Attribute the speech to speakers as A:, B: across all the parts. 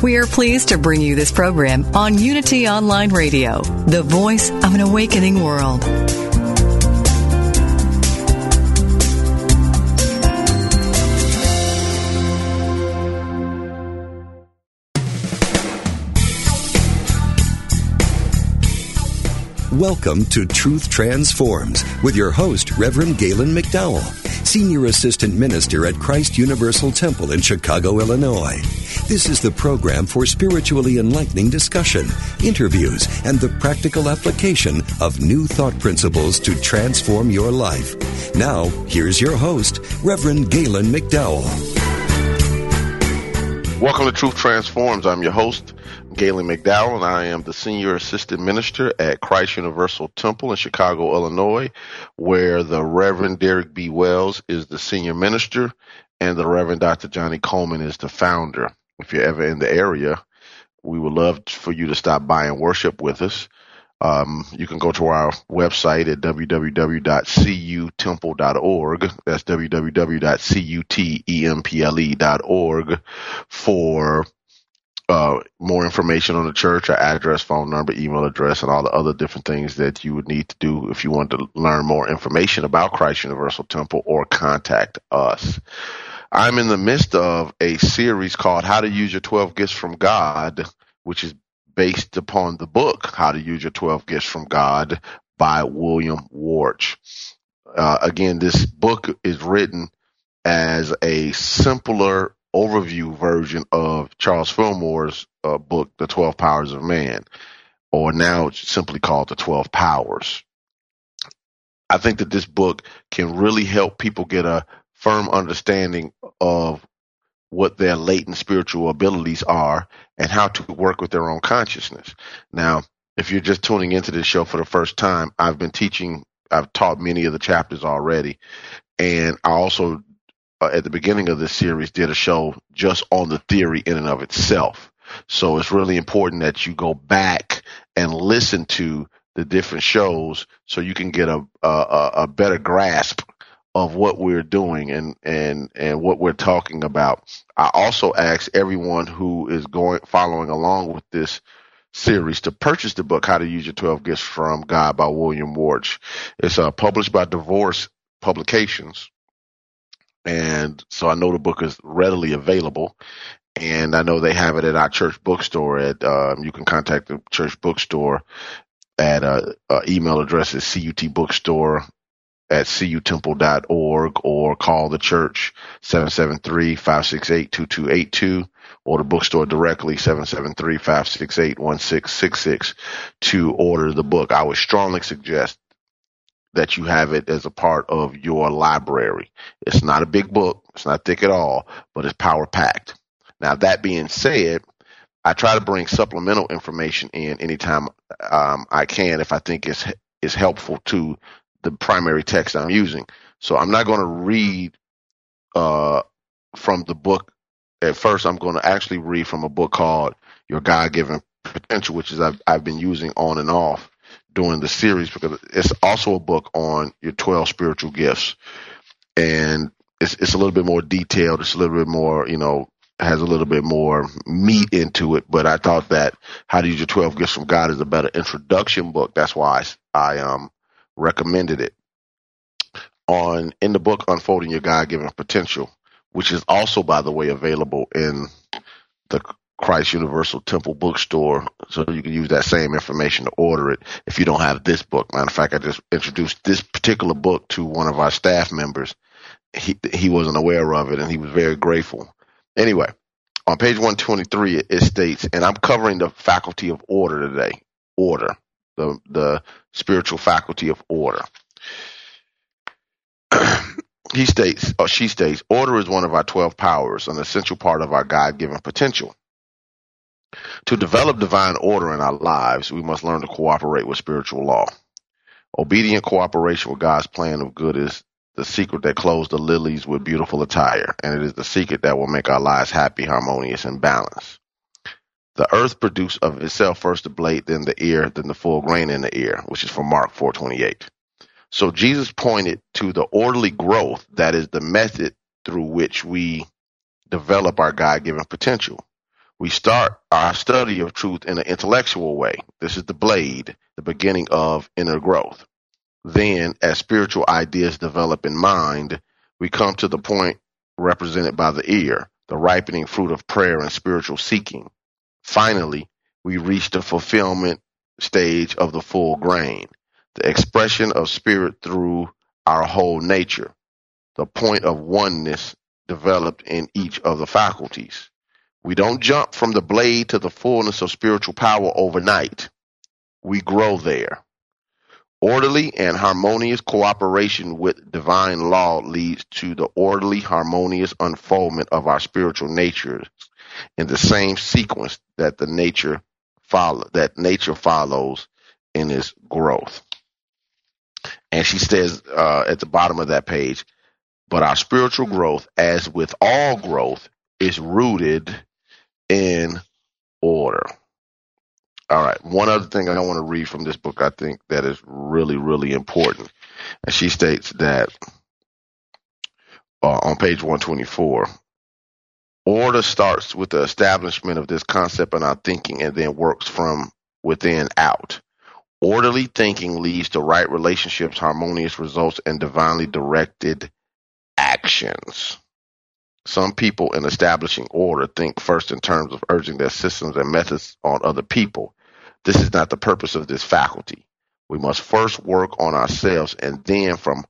A: We are pleased to bring you this program on Unity Online Radio, the voice of an awakening world.
B: Welcome to Truth Transforms with your host, Reverend Galen McDowell, Senior Assistant Minister at Christ Universal Temple in Chicago, Illinois. This is the program for spiritually enlightening discussion, interviews, and the practical application of new thought principles to transform your life. Now, here's your host, Reverend Galen McDowell.
C: Welcome to Truth Transforms. I'm your host, Galen McDowell, and I am the Senior Assistant Minister at Christ Universal Temple in Chicago, Illinois, where the Reverend Derrick B. Wells is the Senior Minister and the Reverend Dr. Johnnie Colemon is the founder. If you're ever in the area, we would love for you to stop by and worship with us. Um, you can go to our website at www.cutemple.org. That's www.cutemple.org for uh, more information on the church, our address, phone number, email address, and all the other different things that you would need to do if you want to learn more information about Christ Universal Temple or contact us. I'm in the midst of a series called How to Use Your 12 Gifts from God, which is based upon the book How to Use Your 12 Gifts from God by William Warch. Uh, again, this book is written as a simpler overview version of Charles Fillmore's uh, book, The 12 Powers of Man, or now simply called The 12 Powers. I think that this book can really help people get a firm understanding of what their latent spiritual abilities are and how to work with their own consciousness. Now, if you're just tuning into this show for the first time, I've been teaching, I've taught many of the chapters already. And I also uh, at the beginning of this series did a show just on the theory in and of itself. So it's really important that you go back and listen to the different shows so you can get a a, a better grasp of what we're doing and and and what we're talking about. I also ask everyone who is going following along with this series to purchase the book How to Use Your 12 Gifts from God by William Warch. It's uh, published by DeVorss Publications and so I know the book is readily available. And I know they have it at our church bookstore. At um, you can contact the church bookstore at uh, uh, email address is cutbookstore at cutemple.org or call the church 773-568-2282 or the bookstore directly 773-568-1666 to order the book. I would strongly suggest that you have it as a part of your library. It's not a big book, it's not thick at all, but it's power packed. Now, that being said, I try to bring supplemental information in anytime um, I can if I think it's is helpful to the primary text I'm using. So I'm not going to read uh, from the book at first I'm going to actually read from a book called Your God Given Potential, which is I've, I've been using on and off during the series because it's also a book on your 12 spiritual gifts. And it's, it's a little bit more detailed. It's a little bit more, you know, has a little bit more meat into it. But I thought that How to Use Your 12 Gifts from God is a better introduction book. That's why I, I um, recommended it. On in the book Unfolding Your God Given Potential, which is also, by the way, available in the Christ Universal Temple bookstore. So you can use that same information to order it if you don't have this book. Matter of fact, I just introduced this particular book to one of our staff members. He, he wasn't aware of it and he was very grateful. Anyway, on page 123, it states, and I'm covering the faculty of order today. Order. The, the spiritual faculty of order. he states, or she states, order is one of our 12 powers, an essential part of our God given potential. To develop divine order in our lives, we must learn to cooperate with spiritual law. Obedient cooperation with God's plan of good is the secret that clothes the lilies with beautiful attire, and it is the secret that will make our lives happy, harmonious, and balanced. The earth produced of itself first the blade, then the ear, then the full grain in the ear, which is from Mark 4:28. So Jesus pointed to the orderly growth that is the method through which we develop our God-given potential. We start our study of truth in an intellectual way. This is the blade, the beginning of inner growth. Then, as spiritual ideas develop in mind, we come to the point represented by the ear, the ripening fruit of prayer and spiritual seeking. Finally, we reach the fulfillment stage of the full grain, the expression of spirit through our whole nature, the point of oneness developed in each of the faculties. We don't jump from the blade to the fullness of spiritual power overnight. We grow there. Orderly and harmonious cooperation with divine law leads to the orderly, harmonious unfoldment of our spiritual natures in the same sequence that the nature follow that nature follows in its growth. And she says uh, at the bottom of that page, but our spiritual growth, as with all growth, is rooted in order. All right. One other thing I want to read from this book, I think that is really, really important. And she states that uh, on page 124, order starts with the establishment of this concept in our thinking and then works from within out. Orderly thinking leads to right relationships, harmonious results, and divinely directed actions. Some people in establishing order think first in terms of urging their systems and methods on other people. This is not the purpose of this faculty. We must first work on ourselves and then from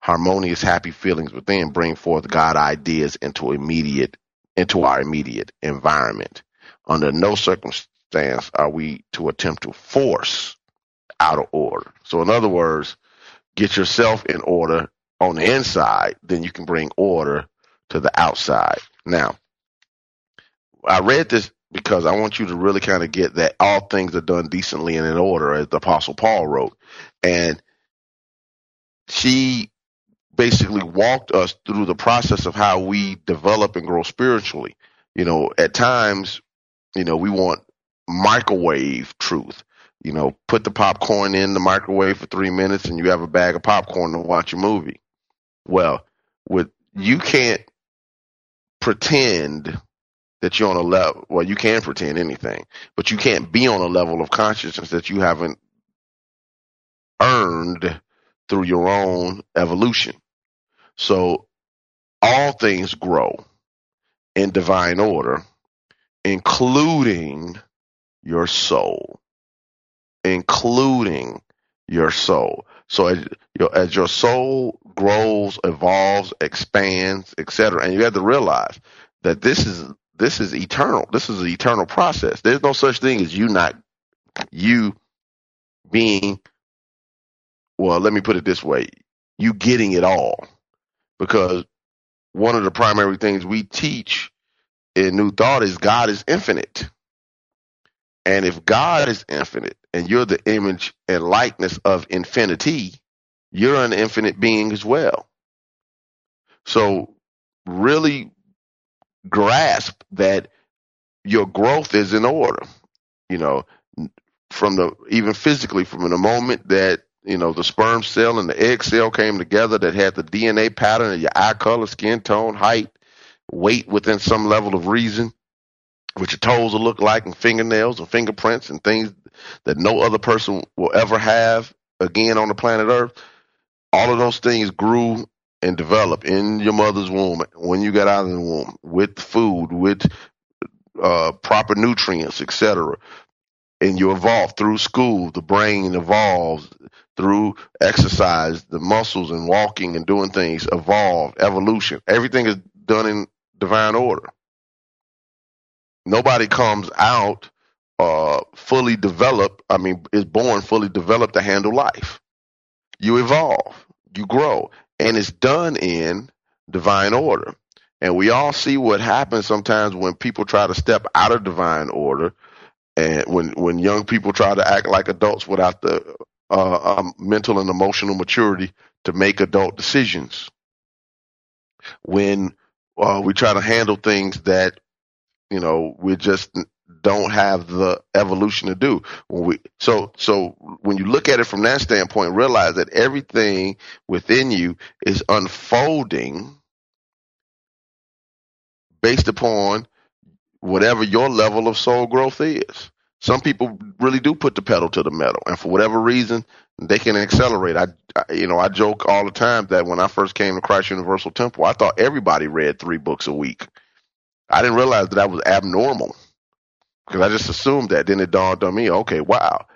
C: harmonious, happy feelings within bring forth God ideas into immediate into our immediate environment. Under no circumstance are we to attempt to force out of order. So in other words, get yourself in order on the inside, then you can bring order to the outside. Now, I read this because I want you to really kind of get that all things are done decently and in order, as the Apostle Paul wrote. And she basically walked us through the process of how we develop and grow spiritually. You know, at times, you know, we want microwave truth. You know, put the popcorn in the microwave for three minutes and you have a bag of popcorn to watch a movie. Well, with you can't pretend that you're on a level. Well, you can pretend anything, but you can't be on a level of consciousness that you haven't earned through your own evolution. So all things grow in divine order, including your soul, including your soul. So as, as your soul grows, evolves, expands, etc., and you have to realize that this is this is eternal. This is an eternal process. There's no such thing as you not you being well, let me put it this way, you getting it all. Because one of the primary things we teach in New Thought is God is infinite. And if God is infinite and you're the image and likeness of infinity, you're an infinite being as well. So really grasp that your growth is in order. You know, from the even physically from the moment that you know the sperm cell and the egg cell came together that had the DNA pattern of your eye color, skin tone, height, weight within some level of reason, what your toes will look like, and fingernails and fingerprints and things that no other person will ever have again on the planet Earth. All of those things grew and developed in your mother's womb when you got out of the womb with food, with uh, proper nutrients, etc. And you evolve through school. The brain evolves through exercise. The muscles and walking and doing things evolve. Evolution. Everything is done in divine order. Nobody comes out uh, fully developed. I mean, is born fully developed to handle life. You evolve. You grow, and it's done in divine order. And we all see what happens sometimes when people try to step out of divine order, and when when young people try to act like adults without the uh, um, mental and emotional maturity to make adult decisions. When uh, we try to handle things that you know we just don't have the evolution to do. When we so so when you look at it from that standpoint, realize that everything within you is unfolding based upon whatever your level of soul growth is. Some people really do put the pedal to the metal, and for whatever reason, they can accelerate. I, I, you know, I joke all the time that when I first came to Christ Universal Temple, I thought everybody read three books a week. I didn't realize that I was abnormal because I just assumed that. Then it dawned on me, okay, wow,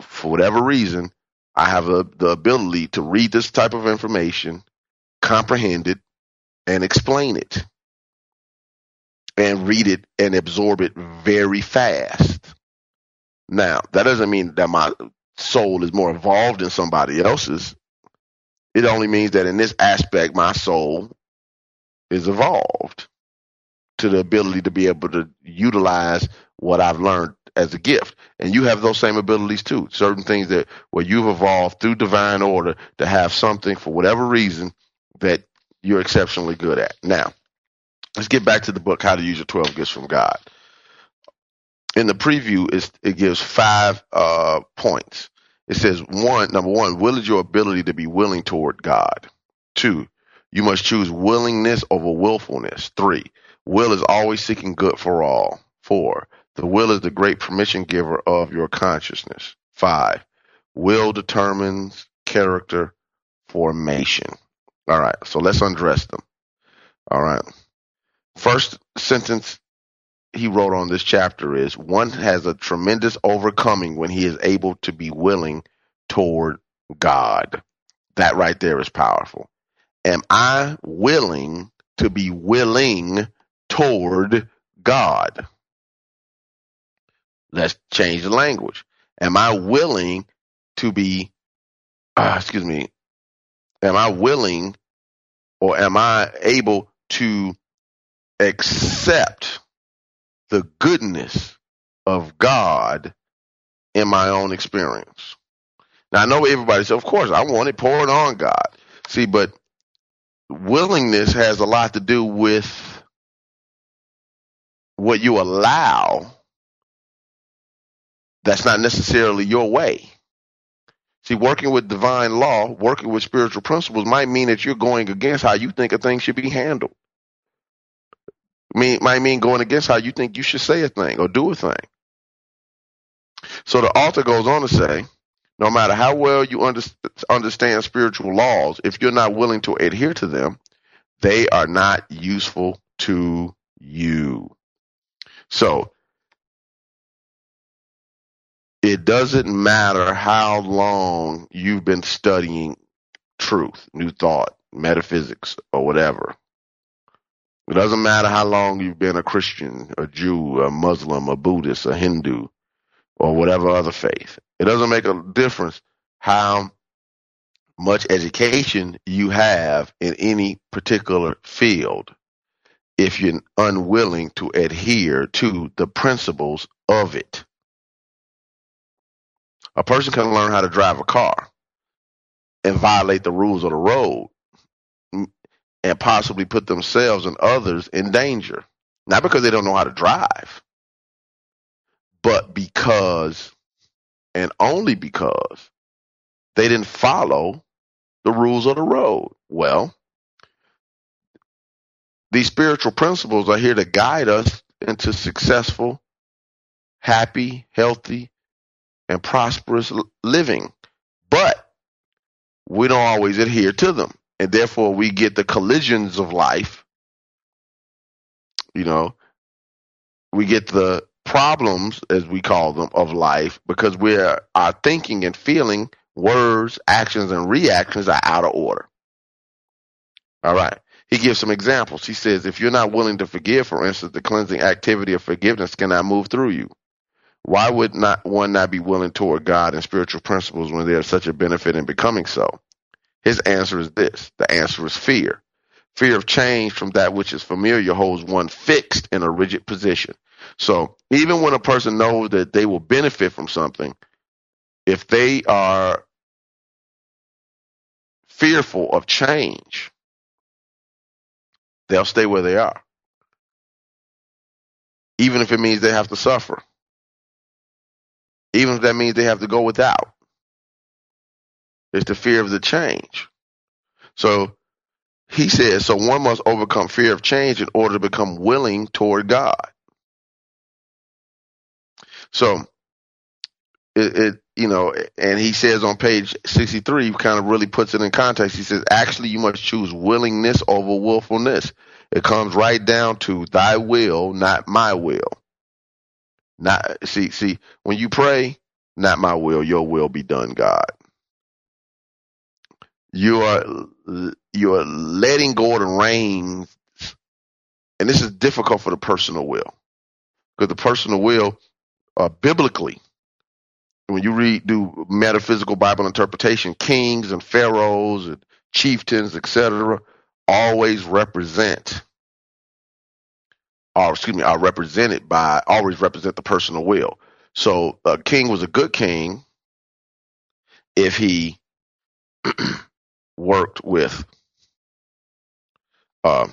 C: for whatever reason, I have a, the ability to read this type of information, comprehend it, and explain it and read it and absorb it very fast. Now, that doesn't mean that my soul is more evolved than somebody else's. It only means that in this aspect, my soul is evolved to the ability to be able to utilize what I've learned as a gift. And you have those same abilities too. Certain things that where you've evolved through divine order to have something for whatever reason that you're exceptionally good at. Now, let's get back to the book, How to Use Your 12 Gifts from God. In the preview, it gives five uh, points. It says, one, number one, will is your ability to be willing toward God. Two, you must choose willingness over willfulness. Three, will is always seeking good for all. Four, the will is the great permission giver of your consciousness. Five, will determines character formation. All right, so let's undress them. All right. First sentence he wrote on this chapter is one has a tremendous overcoming when he is able to be willing toward God. That right there is powerful. Am I willing to be willing toward God? Let's change the language. Am I willing to be, uh, excuse me, am I willing or am I able to accept the goodness of God in my own experience. Now I know everybody says, of course, I want it poured on God. See, but willingness has a lot to do with what you allow that's not necessarily your way. See, working with divine law, working with spiritual principles might mean that you're going against how you think a thing should be handled mean might mean going against how you think you should say a thing or do a thing. So the author goes on to say, no matter how well you under, understand spiritual laws, if you're not willing to adhere to them, they are not useful to you. So it doesn't matter how long you've been studying truth, new thought, metaphysics, or whatever. It doesn't matter how long you've been a Christian, a Jew, a Muslim, a Buddhist, a Hindu, or whatever other faith. It doesn't make a difference how much education you have in any particular field if you're unwilling to adhere to the principles of it. A person can learn how to drive a car and violate the rules of the road and possibly put themselves and others in danger. Not because they don't know how to drive, but because, and only because, they didn't follow the rules of the road. Well, these spiritual principles are here to guide us into successful, happy, healthy, and prosperous living. But we don't always adhere to them. And therefore, we get the collisions of life. You know, we get the problems, as we call them, of life because we're our thinking and feeling, words, actions, and reactions are out of order. All right. He gives some examples. He says, if you're not willing to forgive, for instance, the cleansing activity of forgiveness cannot move through you. Why would not one not be willing toward God and spiritual principles when there's such a benefit in becoming so? His answer is this. The answer is fear. Fear of change from that which is familiar holds one fixed in a rigid position. So even when a person knows that they will benefit from something, if they are fearful of change, they'll stay where they are. Even if it means they have to suffer. Even if that means they have to go without. It's the fear of the change. So he says, so one must overcome fear of change in order to become willing toward God. So it, it, you know, and he says on page 63, kind of really puts it in context. He says, actually, you must choose willingness over willfulness. It comes right down to thy will, not my will. Not see, see, when you pray, not my will, your will be done, God. You are you are letting go of the reins, and this is difficult for the personal will because the personal will, uh, biblically, when you read do metaphysical Bible interpretation, kings and pharaohs and chieftains, etc., always represent, or excuse me, are represented by always represent the personal will. So a king was a good king if he worked with, uh,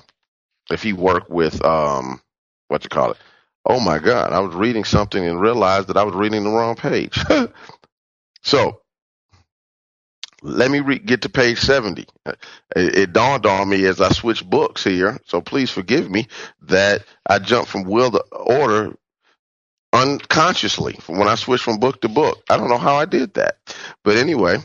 C: if he worked with, um, what you call it? Oh my God, I was reading something and realized that I was reading the wrong page. so let me re- get to page 70. It, it, dawned on me as I switched books here, so please forgive me that I jumped from will to order unconsciously when I switched from book to book. I don't know how I did that. But anyway,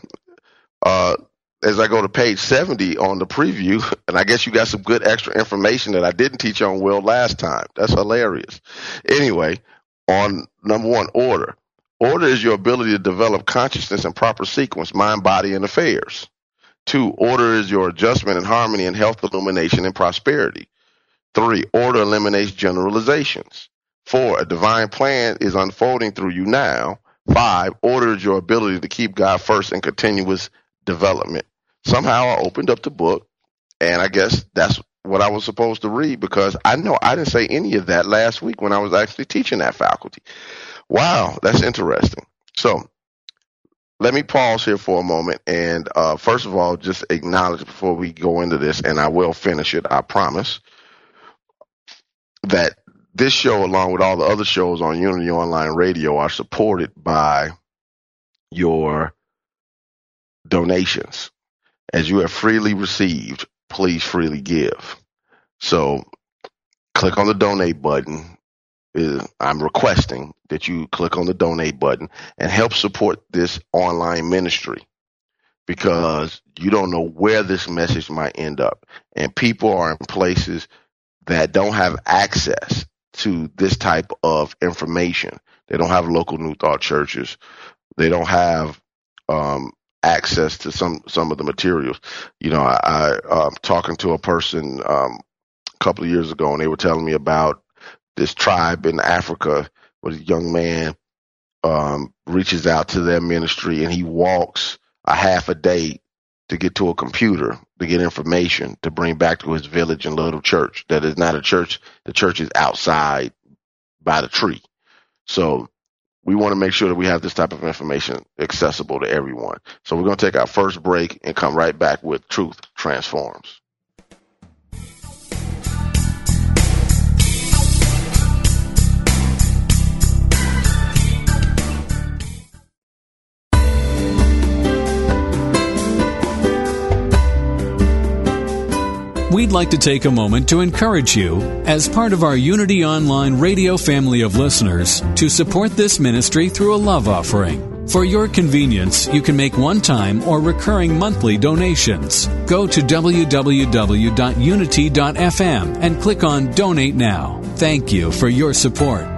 C: uh, as I go to page 70 on the preview, and I guess you got some good extra information that I didn't teach on Will last time. That's hilarious. Anyway, on number one, order. Order is your ability to develop consciousness and proper sequence, mind, body, and affairs. Two, order is your adjustment and harmony and health, illumination, and prosperity. Three, order eliminates generalizations. Four, a divine plan is unfolding through you now. Five, order is your ability to keep God first and continuous development. Somehow I opened up the book, and I guess that's what I was supposed to read because I know I didn't say any of that last week when I was actually teaching that faculty. Wow, that's interesting. So let me pause here for a moment and uh, first of all, just acknowledge before we go into this, and I will finish it, I promise, that this show, along with all the other shows on Unity Online Radio, are supported by your donations. As you have freely received, please freely give. So click on the donate button. I'm requesting that you click on the donate button and help support this online ministry because you don't know where this message might end up. And people are in places that don't have access to this type of information. They don't have local New Thought churches. They don't have um, access to some some of the materials. You know, I, I uh, talking to a person um, a couple of years ago, and they were telling me about this tribe in Africa where a young man um, reaches out to their ministry, and he walks a half a day to get to a computer to get information to bring back to his village and little church. That is not a church. The church is outside by the tree. So we want to make sure that we have this type of information accessible to everyone. So we're going to take our first break and come right back with Truth Transforms.
D: We'd like to take a moment to encourage you, as part of our Unity Online radio family of listeners, to support this ministry through a love offering. For your convenience, you can make one time or recurring monthly donations. Go to www.unity.fm and click on Donate Now. Thank you for your support.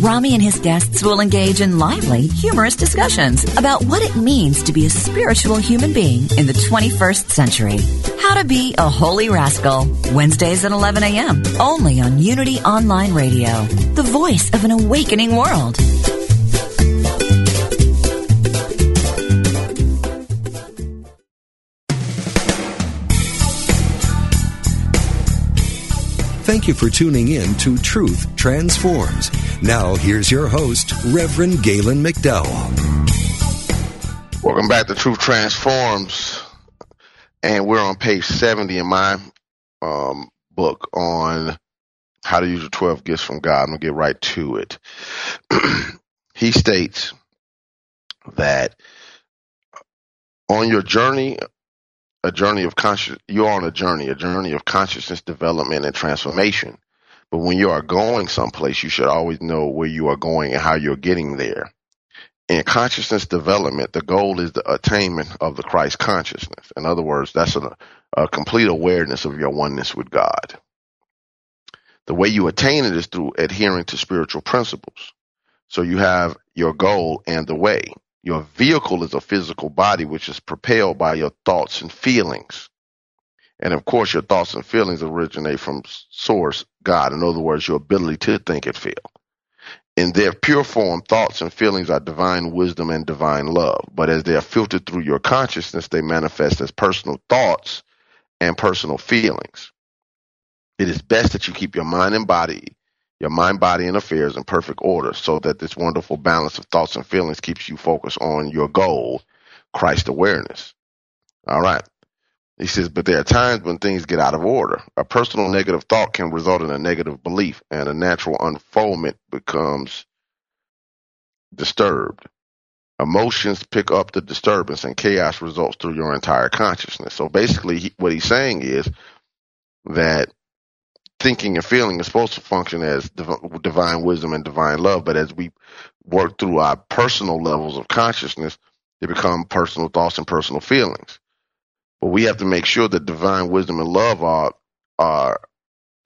E: Rami and his guests will engage in lively, humorous discussions about what it means to be a spiritual human being in the 21st century. How to Be a Holy Rascal, Wednesdays at 11 a.m., only on Unity Online Radio, the voice of an awakening world.
B: Thank you for tuning in to Truth Transforms. Now, here's your host, Reverend Galen McDowell.
C: Welcome back to Truth Transforms. And we're on page 70 in my um, book on how to use the 12 gifts from God. I'm going to get right to it. he states that on your journey a journey of conscious you're on a journey a journey of consciousness development and transformation. But when you are going someplace you should always know where you are going and how you're getting there. In consciousness development the goal is the attainment of the christ consciousness. In other words that's a, a complete awareness of your oneness with god. The way you attain it is through adhering to spiritual principles. So you have your goal and the way your vehicle is a physical body which is propelled by your thoughts and feelings. And of course, your thoughts and feelings originate from source, God. In other words, your ability to think and feel. In their pure form, thoughts and feelings are divine wisdom and divine love. But as they are filtered through your consciousness, they manifest as personal thoughts and personal feelings. It is best that you keep your mind and body your mind, body, and affairs in perfect order so that this wonderful balance of thoughts and feelings keeps you focused on your goal, Christ awareness. All right. He says, but there are times when things get out of order. A personal negative thought can result in a negative belief, and a natural unfoldment becomes disturbed. Emotions pick up the disturbance, and chaos results through your entire consciousness. So basically, he, what he's saying is that thinking and feeling is supposed to function as div- divine wisdom and divine love, but as we work through our personal levels of consciousness, they become personal thoughts and personal feelings. But we have to make sure that divine wisdom and love are are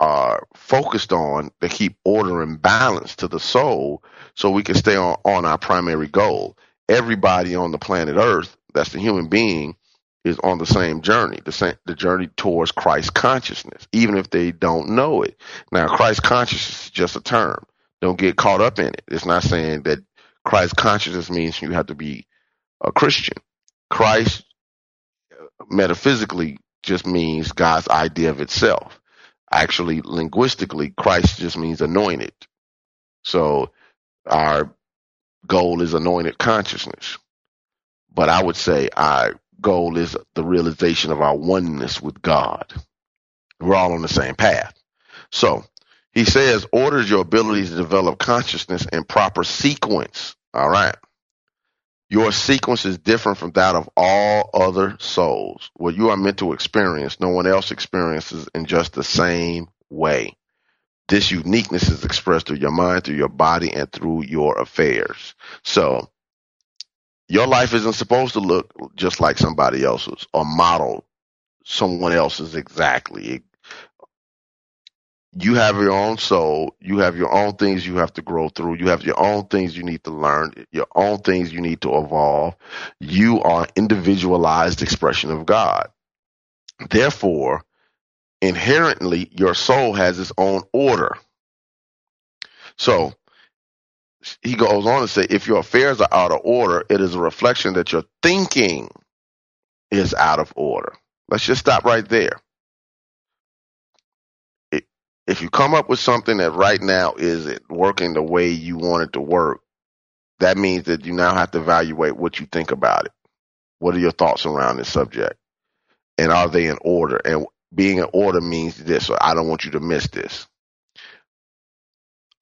C: are focused on to keep order and balance to the soul so we can stay on, on our primary goal. Everybody on the planet Earth, that's the human being, is on the same journey, the same the journey towards Christ consciousness, even if they don't know it. Now, Christ consciousness is just a term. Don't get caught up in it. It's not saying that Christ consciousness means you have to be a Christian. Christ uh, metaphysically just means God's idea of itself. Actually, linguistically, Christ just means anointed. So our goal is anointed consciousness. But I would say our goal is the realization of our oneness with God. We're all on the same path. So he says, orders your ability to develop consciousness in proper sequence. All right. Your sequence is different from that of all other souls. What you are meant to experience, no one else experiences in just the same way. This uniqueness is expressed through your mind, through your body, and through your affairs. So, your life isn't supposed to look just like somebody else's or model someone else's exactly you have your own soul. You have your own things you have to grow through. You have your own things you need to learn, your own things you need to evolve. You are individualized expression of God. Therefore, inherently, your soul has its own order. So, he goes on to say, if your affairs are out of order, it is a reflection that your thinking is out of order. Let's just stop right there if you come up with something that right now isn't working the way you want it to work, that means that you now have to evaluate what you think about it. What are your thoughts around this subject? And are they in order? And being in order means this, so I don't want you to miss this.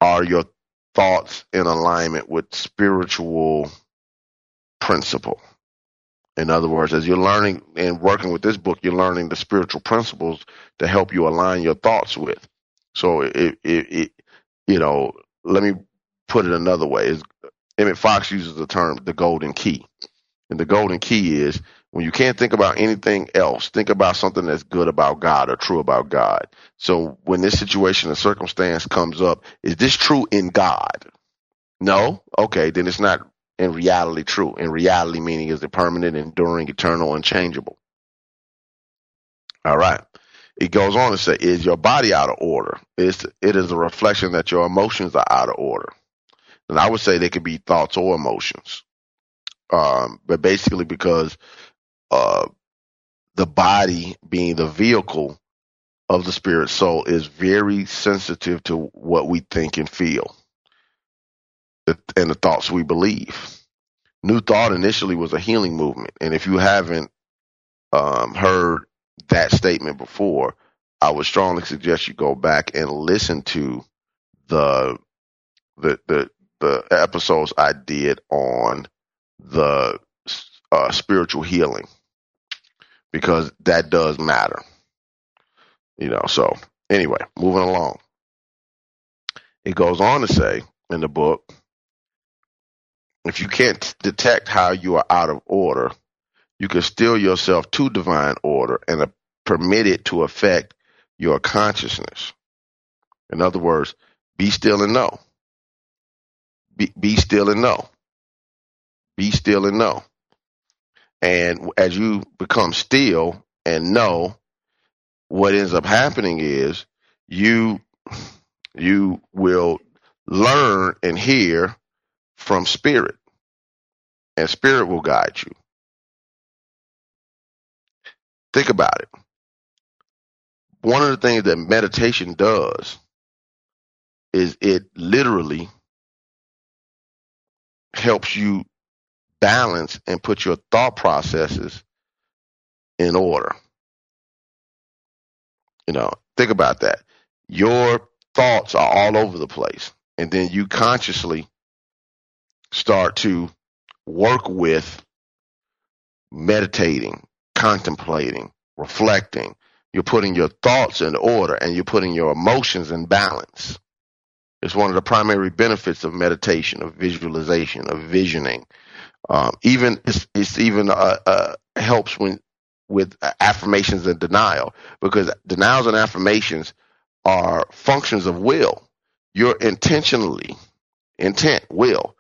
C: Are your thoughts in alignment with spiritual principle? In other words, as you're learning and working with this book, you're learning the spiritual principles to help you align your thoughts with. So it, it, it you know, let me put it another way. Emmett Fox uses the term the golden key. And the golden key is when you can't think about anything else, think about something that's good about God or true about God. So when this situation or circumstance comes up, is this true in God? No? Okay, then it's not in reality true. In reality meaning is it permanent, enduring, eternal, unchangeable. All right. It goes on to say, is your body out of order? It's, it is a reflection that your emotions are out of order. And I would say they could be thoughts or emotions. Um, but basically because, uh, the body being the vehicle of the spirit soul is very sensitive to what we think and feel and the thoughts we believe. New Thought initially was a healing movement. And if you haven't um, heard that statement before, I would strongly suggest you go back and listen to the the the, the episodes I did on the uh, spiritual healing because that does matter. You know, so anyway, moving along. It goes on to say in the book if you can't detect how you are out of order, you can still yourself to divine order and permit it to affect your consciousness. In other words, be still and know. Be, be still and know. Be still and know. And as you become still and know, what ends up happening is you you will learn and hear from spirit. And spirit will guide you. Think about it. One of the things that meditation does is it literally helps you balance and put your thought processes in order. You know, think about that. Your thoughts are all over the place. And then you consciously start to work with meditating, contemplating, reflecting, you're putting your thoughts in order and you're putting your emotions in balance. It's one of the primary benefits of meditation, of visualization, of visioning. Um, even it's, it's even uh, uh, helps when with affirmations and denial because denials and affirmations are functions of will. You're intentionally intent will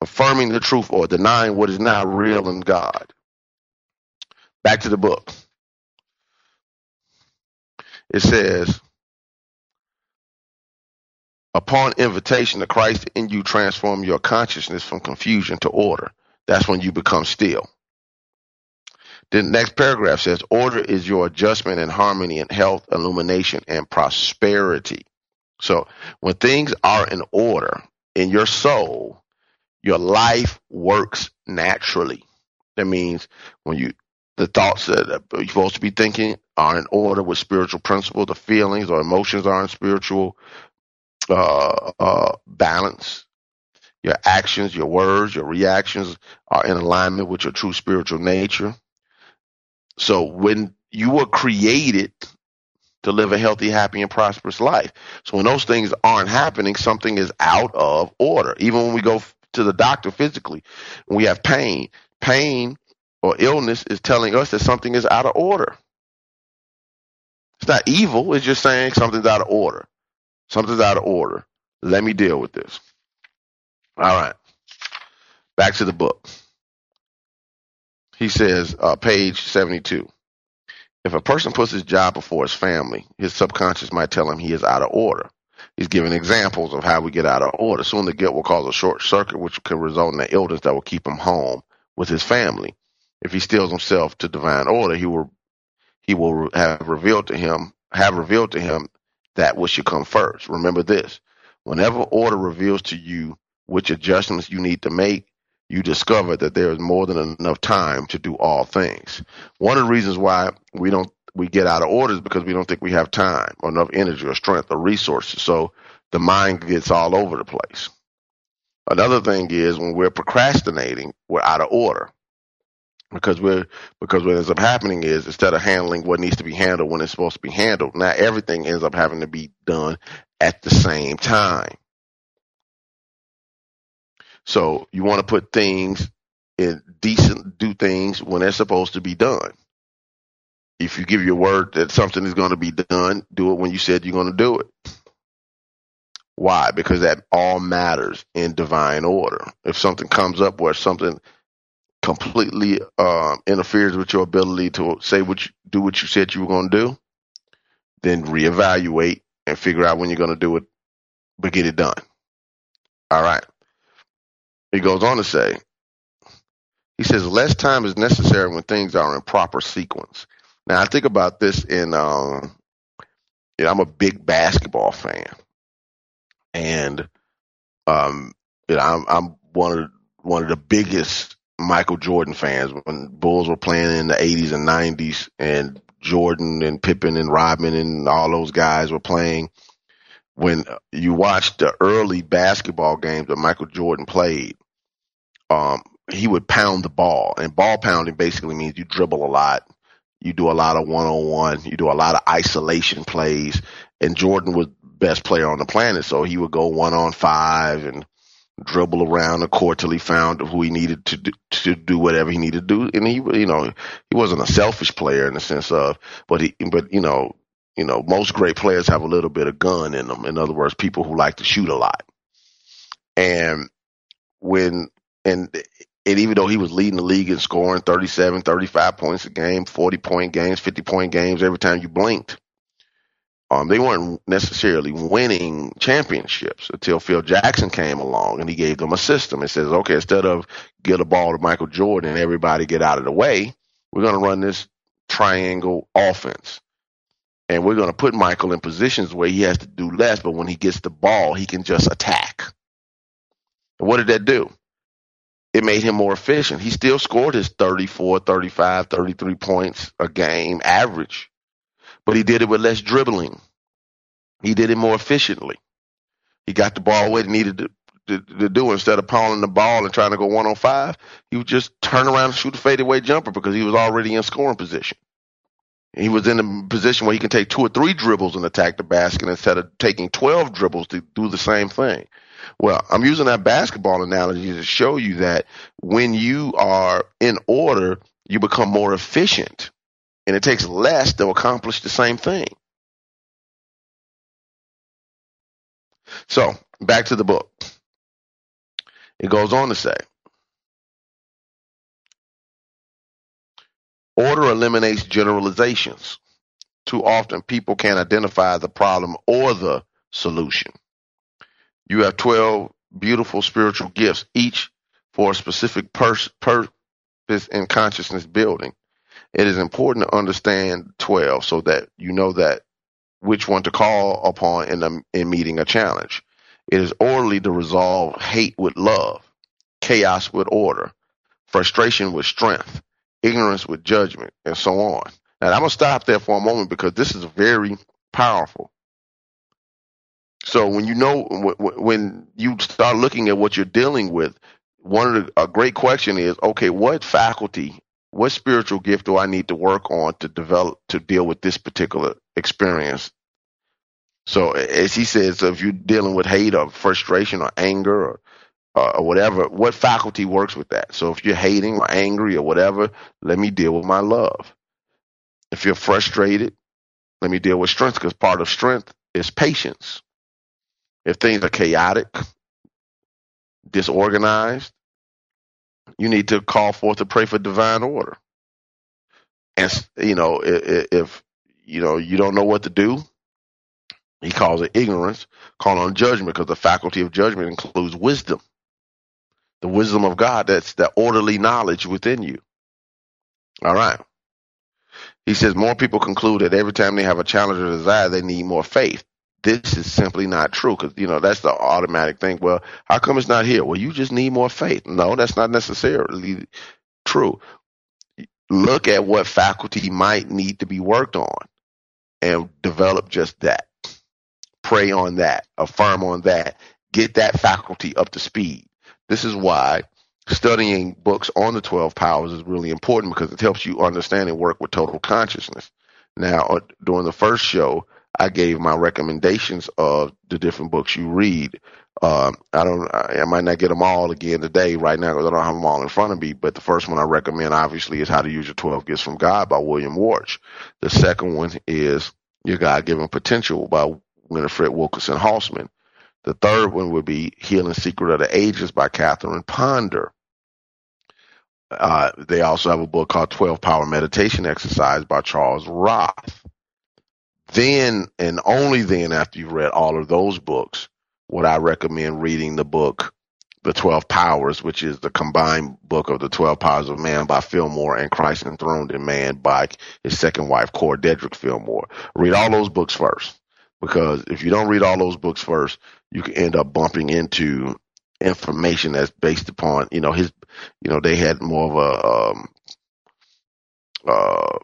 C: affirming the truth or denying what is not real in God. Back to the book it says, upon invitation to Christ in you transform your consciousness from confusion to order. That's when you become still. The next paragraph says, order is your adjustment and harmony and health, illumination, and prosperity. So when things are in order in your soul, your life works naturally. That means when you the thoughts that you're supposed to be thinking are in order with spiritual principle. The feelings or emotions are in spiritual uh, uh, balance. Your actions, your words, your reactions are in alignment with your true spiritual nature. So when you were created to live a healthy, happy, and prosperous life. So when those things aren't happening, something is out of order. Even when we go to the doctor physically, we have pain, pain or illness is telling us that something is out of order. It's not evil. It's just saying something's out of order. Something's out of order. Let me deal with this. All right. Back to the book. He says, uh, page 72. If a person puts his job before his family, his subconscious might tell him he is out of order. He's giving examples of how we get out of order. Soon the guilt will cause a short circuit, which could result in an illness that will keep him home with his family. If he steals himself to divine order, he will he will have revealed to him have revealed to him that which should come first. Remember this: whenever order reveals to you which adjustments you need to make, you discover that there is more than enough time to do all things. One of the reasons why we don't we get out of order is because we don't think we have time or enough energy or strength or resources. So the mind gets all over the place. Another thing is when we're procrastinating, we're out of order. Because we're because what ends up happening is instead of handling what needs to be handled when it's supposed to be handled, now everything ends up having to be done at the same time. So you want to put things in decent, do things when they're supposed to be done. If you give your word that something is going to be done, do it when you said you're going to do it. Why? Because that all matters in divine order. If something comes up where something completely uh, interferes with your ability to say what you do what you said you were going to do, then reevaluate and figure out when you're going to do it, but get it done. All right. He goes on to say, he says, less time is necessary when things are in proper sequence. Now, I think about this in, um, you know, I'm a big basketball fan. And, um, you know, I'm, I'm one of, one of the biggest Michael Jordan fans when Bulls were playing in the 80s and 90s and Jordan and Pippen and Rodman and all those guys were playing. When you watch the early basketball games that Michael Jordan played, um, he would pound the ball. And ball pounding basically means you dribble a lot. You do a lot of one on one. You do a lot of isolation plays. And Jordan was best player on the planet, so he would go one on five and dribble around the court till he found who he needed to do, to do whatever he needed to do. And he, you know, he wasn't a selfish player in the sense of, but he, but you know, you know, most great players have a little bit of gun in them. In other words, people who like to shoot a lot. And when and and even though he was leading the league in scoring 37, 35 points a game, 40 point games, 50 point games every time you blinked, um, they weren't necessarily winning championships until Phil Jackson came along and he gave them a system. It says, okay, instead of get a ball to Michael Jordan and everybody get out of the way, we're going to run this triangle offense. And we're going to put Michael in positions where he has to do less, but when he gets the ball, he can just attack. And what did that do? it made him more efficient. He still scored his 34, 35, 33 points a game average, but he did it with less dribbling. He did it more efficiently. He got the ball where he needed to, to, to do. Instead of pounding the ball and trying to go one on five, he would just turn around and shoot a fadeaway jumper because he was already in scoring position. He was in a position where he can take two or three dribbles and attack the basket instead of taking 12 dribbles to do the same thing. Well, I'm using that basketball analogy to show you that when you are in order, you become more efficient and it takes less to accomplish the same thing. So, back to the book. It goes on to say, Order eliminates generalizations. Too often people can't identify the problem or the solution. You have 12 beautiful spiritual gifts, each for a specific purpose and consciousness building. It is important to understand 12 so that you know that which one to call upon in, the, in meeting a challenge. It is orderly to resolve hate with love, chaos with order, frustration with strength, ignorance with judgment, and so on. Now, I'm going to stop there for a moment because this is very powerful. So when you know when you start looking at what you're dealing with, one of the a great question is, okay, what faculty, what spiritual gift do I need to work on to develop to deal with this particular experience? So as he says, if you're dealing with hate or frustration or anger or uh, or whatever, what faculty works with that? So if you're hating or angry or whatever, let me deal with my love. If you're frustrated, let me deal with strength because part of strength is patience. If things are chaotic, disorganized, you need to call forth to pray for divine order. And you know, if, if you know you don't know what to do, he calls it ignorance. Call on judgment because the faculty of judgment includes wisdom, the wisdom of God. That's the orderly knowledge within you. All right. He says more people conclude that every time they have a challenge or desire, they need more faith this is simply not true because you know that's the automatic thing. Well, how come it's not here? Well, you just need more faith. No, that's not necessarily true. Look at what faculty might need to be worked on and develop just that. Pray on that, affirm on that, get that faculty up to speed. This is why studying books on the 12 powers is really important because it helps you understand and work with total consciousness. Now, uh, during the first show, I gave my recommendations of the different books you read. Uh, I don't, I might not get them all again today right now because I don't have them all in front of me. But the first one I recommend obviously is How to Use Your 12 Gifts from God by William Warch. The second one is Your God Given Potential by Winifred Wilkerson Hausmann. The third one would be Healing Secret of the Ages by Catherine Ponder. Uh, they also have a book called 12 Power Meditation Exercise by Charles Roth. Then and only then, after you've read all of those books, would I recommend reading the book The Twelve Powers, which is the combined book of the Twelve Powers of Man by Fillmore and Christ Enthroned in Man by his second wife, Cora Dedrick Fillmore. Read all those books first. Because if you don't read all those books first, you can end up bumping into information that's based upon, you know, his, you know, they had more of a, um, uh,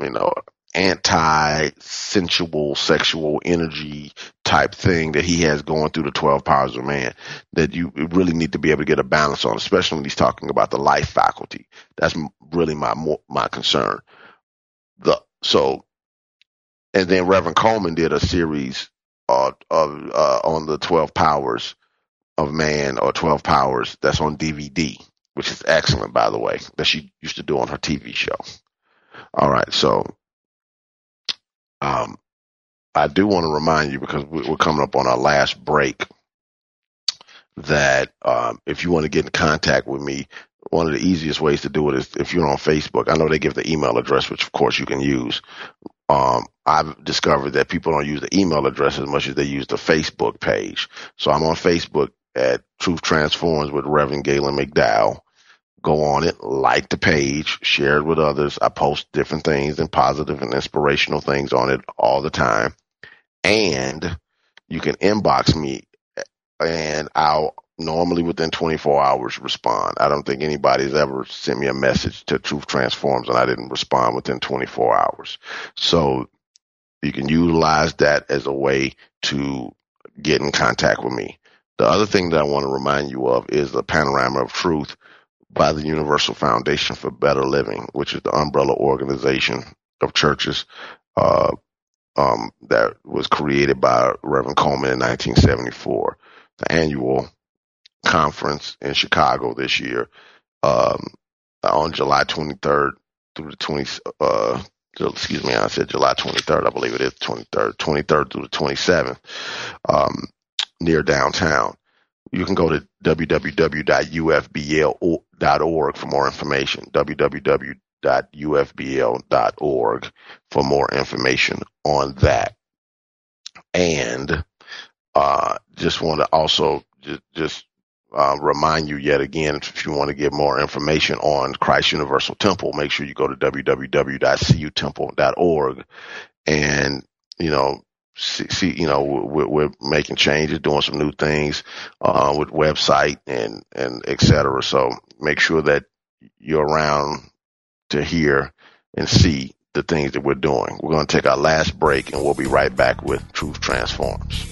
C: you know, anti sensual sexual energy type thing that he has going through the 12 powers of man that you really need to be able to get a balance on especially when he's talking about the life faculty. That's really my my concern. The so and then reverend Colemon did a series uh, of uh, on the 12 powers of man or 12 powers that's on dvd which is excellent by the way that she used to do on her tv show. All right so um, I do want to remind you because we're coming up on our last break that um, if you want to get in contact with me, one of the easiest ways to do it is if you're on Facebook. I know they give the email address, which of course you can use. Um, I've discovered that people don't use the email address as much as they use the Facebook page. So I'm on Facebook at Truth Transforms with Reverend Galen McDowell go on it, like the page, share it with others. I post different things and positive and inspirational things on it all the time. And you can inbox me and I'll normally within 24 hours respond. I don't think anybody's ever sent me a message to Truth Transforms and I didn't respond within 24 hours. So you can utilize that as a way to get in contact with me. The other thing that I want to remind you of is the panorama of truth by the Universal Foundation for Better Living, which is the umbrella organization of churches uh, um, that was created by Reverend Colemon in 1974. The annual conference in Chicago this year um, on July 23rd through the 20. Uh, excuse me, I said July 23rd. I believe it is 23rd, 23rd through the 27th, um, near downtown you can go to www.ufbl.org for more information. www.ufbl.org for more information on that. And uh, just want to also just, just uh, remind you yet again, if you want to get more information on Christ Universal Temple, make sure you go to www.cutemple.org and, you know, see, see you know, we're, we're, making changes, doing some new things uh, with website and and et cetera. So make sure that you're around to hear and see the things that we're doing. We're going to take our last break, and we'll be right back with Truth Transforms.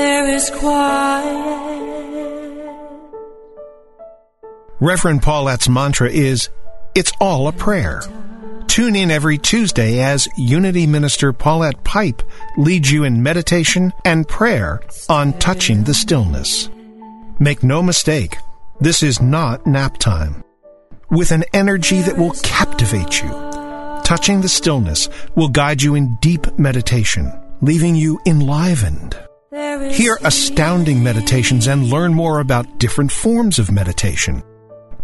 F: There is quiet.
G: Reverend Paulette's mantra is, It's all a prayer. Tune in every Tuesday as Unity Minister Paulette Pipe leads you in meditation and prayer on touching the stillness. Make no mistake, this is not nap time. With an energy that will captivate you, touching the stillness will guide you in deep meditation, leaving you enlivened. Hear astounding meditations and learn more about different forms of meditation.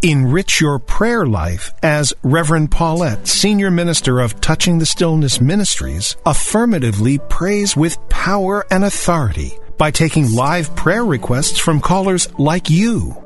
G: Enrich your prayer life as Reverend Paulette, Senior Minister of Touching the Stillness Ministries, affirmatively prays with power and authority by taking live prayer requests from callers like you.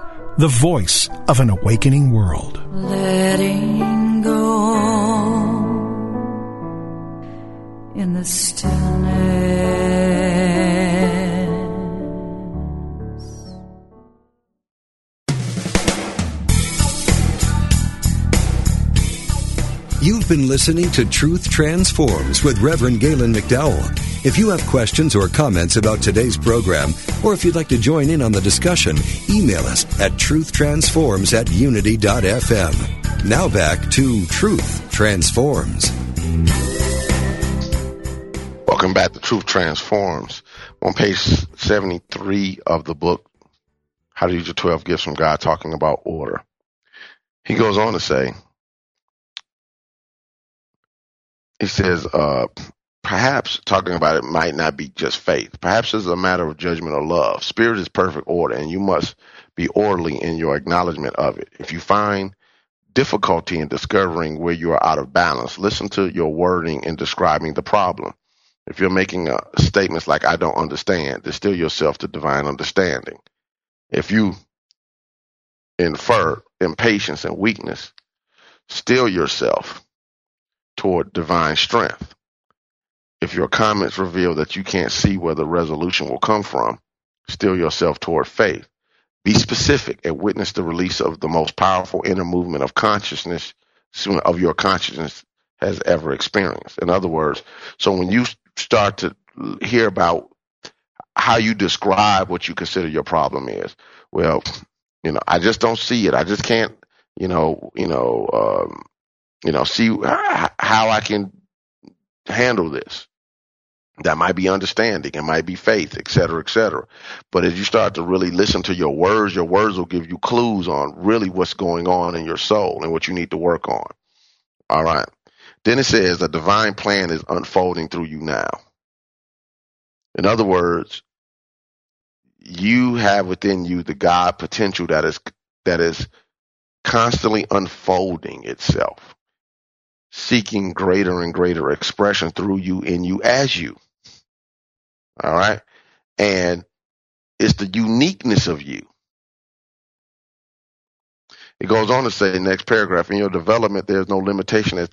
G: the voice of an awakening world.
F: Letting go in the stillness.
B: You've been listening to Truth Transforms with Reverend Galen McDowell. If you have questions or comments about today's program, or if you'd like to join in on the discussion, email us at truthtransforms at unity.fm. Now back to Truth Transforms.
C: Welcome back to Truth Transforms. On page 73 of the book, How to Use Your 12 Gifts from God, talking about order. He goes on to say, he says, uh, perhaps talking about it might not be just faith. Perhaps it's a matter of judgment or love. Spirit is perfect order, and you must be orderly in your acknowledgement of it. If you find difficulty in discovering where you are out of balance, listen to your wording in describing the problem. If you're making a statements like "I don't understand," distill yourself to divine understanding. If you infer impatience and weakness, still yourself toward divine strength. If your comments reveal that you can't see where the resolution will come from, still yourself toward faith. Be specific and witness the release of the most powerful inner movement of consciousness of your consciousness has ever experienced. In other words, so when you start to hear about how you describe what you consider your problem is, well, you know, I just don't see it. I just can't, you know, you know, um, you know, see how I can handle this. That might be understanding, it might be faith, et cetera, et cetera. But as you start to really listen to your words, your words will give you clues on really what's going on in your soul and what you need to work on. All right. Then it says a divine plan is unfolding through you now. In other words, you have within you the God potential that is that is constantly unfolding itself seeking greater and greater expression through you in you as you. All right. And it's the uniqueness of you. It goes on to say, next paragraph, in your development, there's no limitation as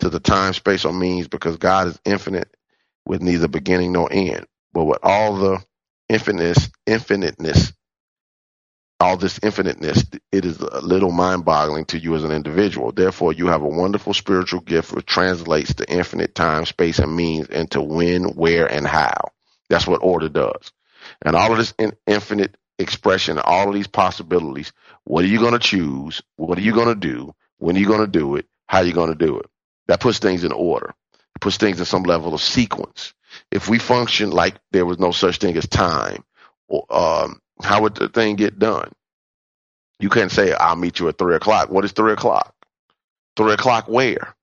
C: to the time, space, or means because God is infinite with neither beginning nor end. But with all the infiniteness, infiniteness all this infiniteness, it is a little mind boggling to you as an individual. Therefore, you have a wonderful spiritual gift which translates the infinite time, space, and means into when, where, and how. That's what order does. And all of this in infinite expression, all of these possibilities, what are you going to choose? What are you going to do? when are you're going to do it, how are you're going to do it. That puts things in order. It puts things in some level of sequence. If we function like there was no such thing as time, or, um, how would the thing get done? You can't say, I'll meet you at three o'clock. What is three o'clock? Three o'clock where?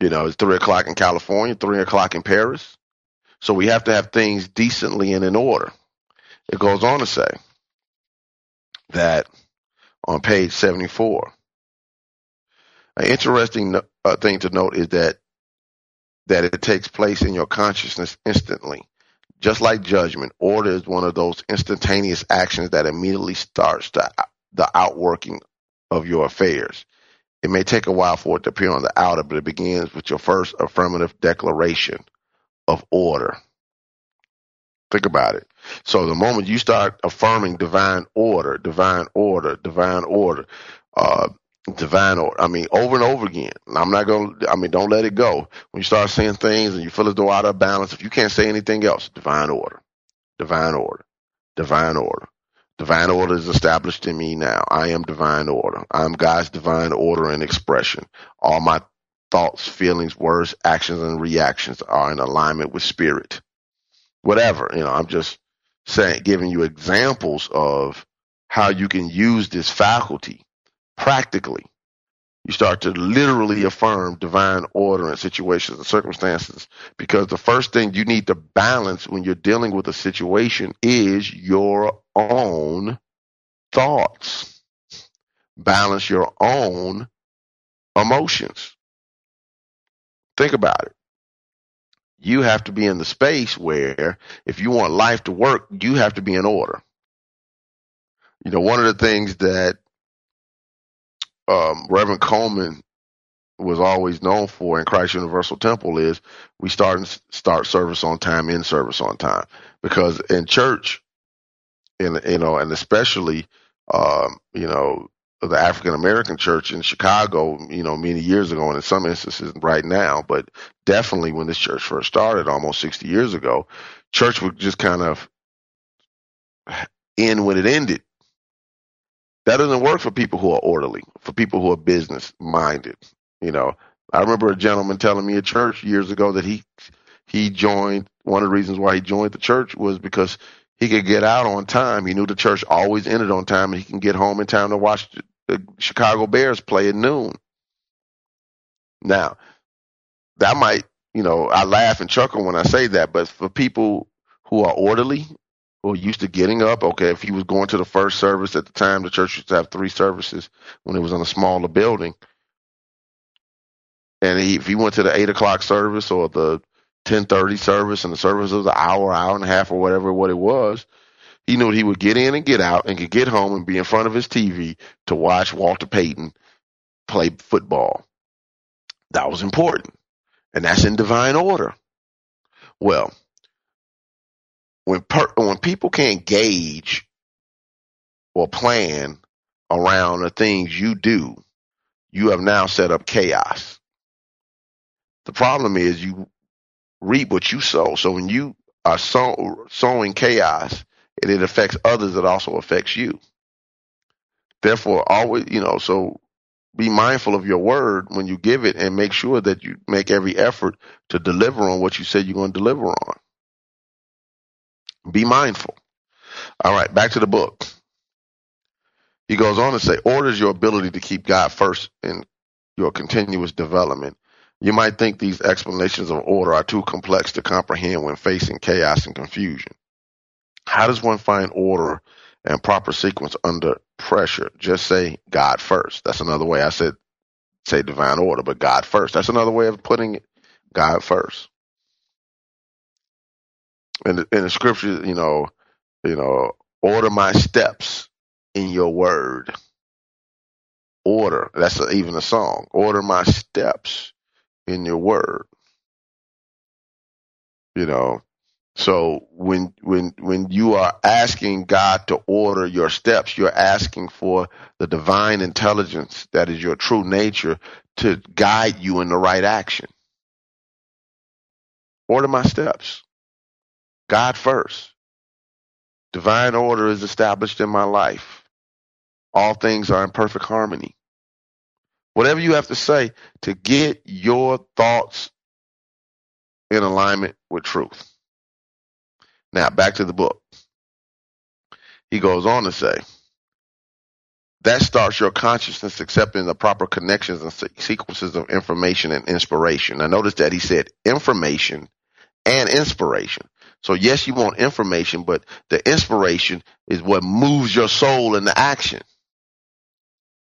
C: You know, it's three o'clock in California, three o'clock in Paris. So we have to have things decently and in order. It goes on to say that on page 74, an interesting uh, thing to note is that that it takes place in your consciousness instantly. Just like judgment, order is one of those instantaneous actions that immediately starts the, the outworking of your affairs. It may take a while for it to appear on the outer, but it begins with your first affirmative declaration of order. Think about it. So the moment you start affirming divine order, divine order, divine order, uh, divine order, I mean, over and over again. I'm not going to, I mean, don't let it go. When you start saying things and you feel as though out of balance, if you can't say anything else, divine order, divine order, divine order. Divine order is established in me now. I am divine order. I'm God's divine order and expression. All my thoughts, feelings, words, actions, and reactions are in alignment with spirit. Whatever, you know, I'm just saying, giving you examples of how you can use this faculty practically. You start to literally affirm divine order in situations and circumstances because the first thing you need to balance when you're dealing with a situation is your own thoughts. Balance your own emotions. Think about it. You have to be in the space where if you want life to work, you have to be in order. You know, one of the things that um, Reverend Colemon was always known for in Christ Universal Temple is we start start service on time, end service on time. Because in church, in you know, and especially um, you know, the African American church in Chicago, you know, many years ago, and in some instances right now, but definitely when this church first started almost 60 years ago, church would just kind of end when it ended. That doesn't work for people who are orderly, for people who are business minded. You know, I remember a gentleman telling me at church years ago that he he joined. One of the reasons why he joined the church was because he could get out on time. He knew the church always ended on time, and he can get home in time to watch the Chicago Bears play at noon. Now, that might, you know, I laugh and chuckle when I say that, but for people who are orderly used to getting up. Okay, if he was going to the first service at the time, the church used to have three services when it was in a smaller building. And he, if he went to the eight o'clock service or the ten thirty service, and the service was an hour, hour and a half, or whatever what it was, he knew he would get in and get out, and could get home and be in front of his TV to watch Walter Payton play football. That was important, and that's in divine order. Well, when per, when people can't gauge or plan around the things you do, you have now set up chaos. The problem is you reap what you sow. So when you are sow, sowing chaos, and it affects others, it also affects you. Therefore, always, you know, so be mindful of your word when you give it and make sure that you make every effort to deliver on what you said you're going to deliver on. Be mindful. All right, back to the book. He goes on to say, orders your ability to keep God first in your continuous development. You might think these explanations of order are too complex to comprehend when facing chaos and confusion. How does one find order and proper sequence under pressure? Just say God first. That's another way I said say divine order, but God first. That's another way of putting it. God first in the, in the scripture, you know, you know, order my steps in your word. Order. That's a, even a song. Order my steps in your word. You know, so when when when you are asking God to order your steps, you're asking for the divine intelligence that is your true nature to guide you in the right action. Order my steps. God first. Divine order is established in my life. All things are in perfect harmony. whatever you have to say to get your thoughts in alignment with truth. Now, back to the book. He goes on to say, that starts your consciousness accepting the proper connections and sequences of information and inspiration. Now, notice that he said information and inspiration. So, yes, you want information, but the inspiration is what moves your soul into action.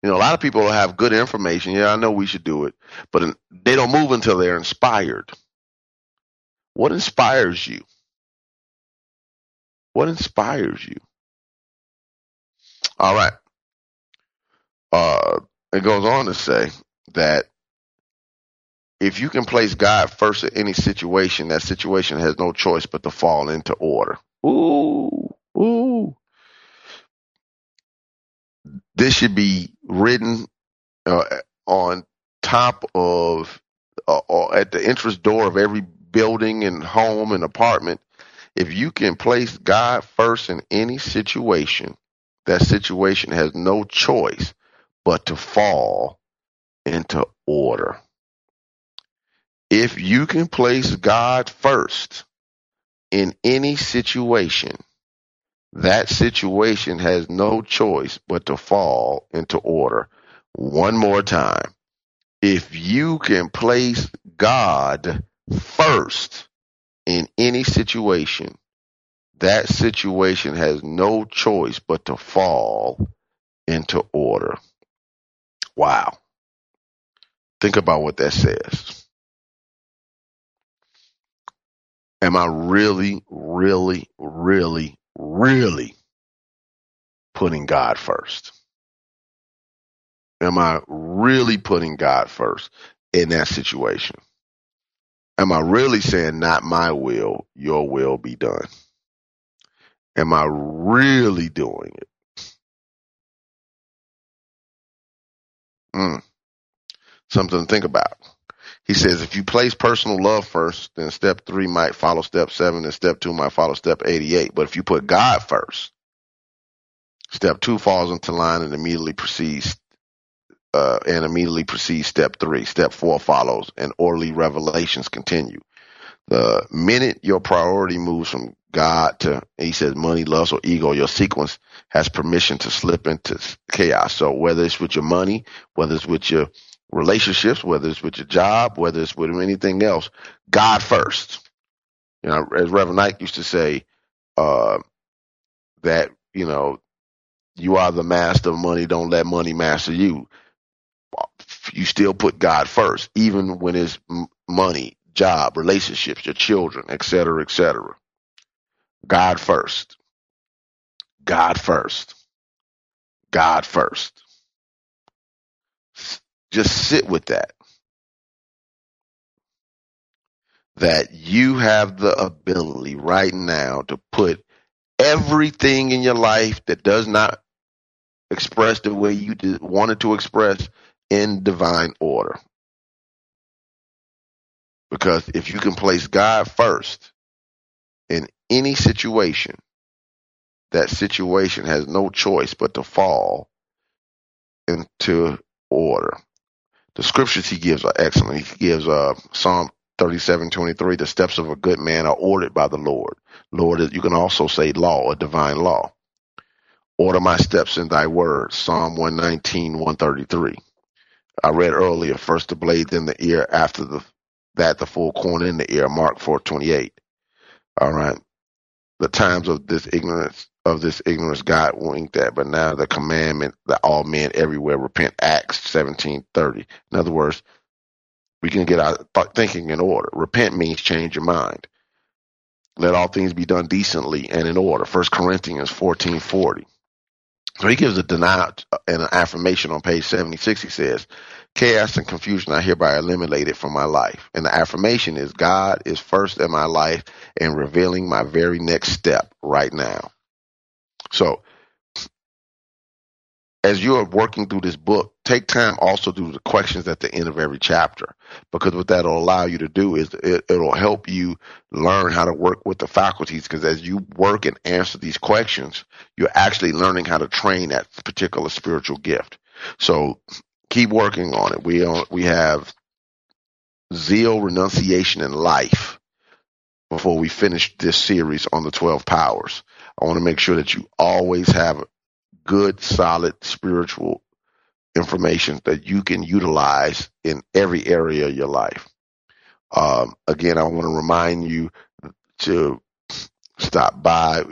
C: You know, a lot of people have good information. Yeah, I know we should do it, but they don't move until they're inspired. What inspires you? What inspires you? All right. Uh, it goes on to say that if you can place God first in any situation, that situation has no choice but to fall into order. Ooh, ooh. This should be written uh, on top of, uh, uh, at the entrance door of every building and home and apartment. If you can place God first in any situation, that situation has no choice but to fall into order. If you can place God first in any situation, that situation has no choice but to fall into order. One more time. If you can place God first in any situation, that situation has no choice but to fall into order. Wow. Think about what that says. Am I really, really, really, really putting God first? Am I really putting God first in that situation? Am I really saying, not my will, your will be done? Am I really doing it? Mm. Something to think about. He says if you place personal love first, then step three might follow step seven, and step two might follow step 88. But if you put God first, step two falls into line and immediately proceeds, uh, and immediately proceeds step three. Step four follows, and orderly revelations continue. The minute your priority moves from God to, he says, money, lust, or ego, your sequence has permission to slip into chaos. So whether it's with your money, whether it's with your relationships, whether it's with your job, whether it's with anything else, God first. You know, as Reverend Knight used to say, uh, that, you know, you are the master of money. Don't let money master you. You still put God first, even when it's money, job, relationships, your children, et cetera, et cetera. God first. God first. God first. Just sit with that. That you have the ability right now to put everything in your life that does not express the way you wanted to express in divine order. Because if you can place God first in any situation, that situation has no choice but to fall into order. The scriptures he gives are excellent. He gives uh, Psalm thirty-seven twenty-three. The steps of a good man are ordered by the Lord. Lord, you can also say law, a divine law. Order my steps in thy word. Psalm 119, 133. I read earlier, first the blade, then the ear, after the, that the full corn in the ear, Mark 428. All right. The times of this ignorance of this ignorance God winked at, but now the commandment that all men everywhere repent. Acts seventeen thirty. In other words, we can get our thinking in order. Repent means change your mind. Let all things be done decently and in order. First Corinthians fourteen forty. So he gives a denial and an affirmation on page 76. He says, Chaos and confusion I hereby eliminated from my life. And the affirmation is God is first in my life and revealing my very next step right now. So as you are working through this book, take time also to do the questions at the end of every chapter, because what that'll allow you to do is it, it'll help you learn how to work with the faculties. Because as you work and answer these questions, you're actually learning how to train that particular spiritual gift. So keep working on it. We we have zeal, renunciation, and life before we finish this series on the 12 powers. I want to make sure that you always have good, solid spiritual information that you can utilize in every area of your life. Um, again, I want to remind you to stop by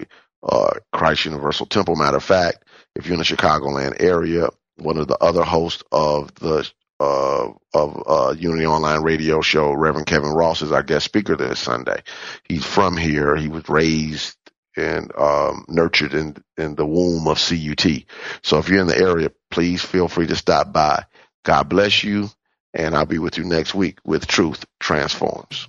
C: uh, Christ Universal Temple. Matter of fact, if you're in the Chicagoland area, one of the other hosts of the uh, of uh, Unity Online Radio Show, Reverend Kevin Ross, is our guest speaker this Sunday. He's from here. He was raised and um, nurtured in in the womb of CUT. So if you're in the area, please feel free to stop by. God bless you, and I'll be with you next week with Truth Transforms.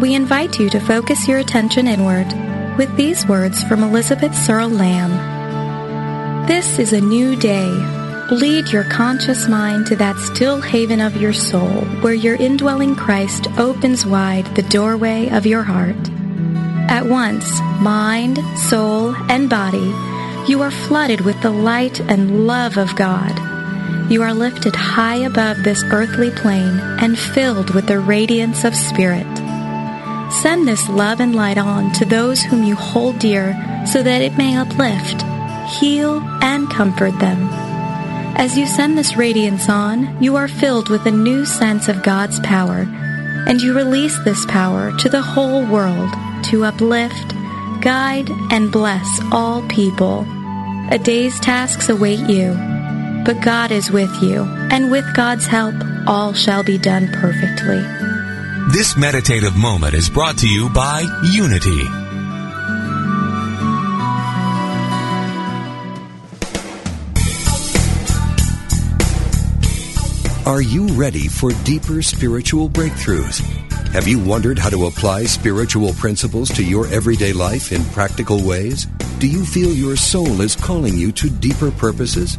H: We invite you to focus your attention inward with these words from Elizabeth Searle Lamb. This is a new day. Lead your conscious mind to that still haven of your soul where your indwelling Christ opens wide the doorway of your heart. At once, mind, soul, and body, you are flooded with the light and love of God. You are lifted high above this earthly plane and filled with the radiance of Spirit. Send this love and light on to those whom you hold dear so that it may uplift, heal, and comfort them. As you send this radiance on, you are filled with a new sense of God's power, and you release this power to the whole world to uplift, guide, and bless all people. A day's tasks await you but God is with you, and with God's help, all shall be done perfectly.
I: This meditative moment is brought to you by Unity.
B: Are you ready for deeper spiritual breakthroughs? Have you wondered how to apply spiritual principles to your everyday life in practical ways? Do you feel your soul is calling you to deeper purposes?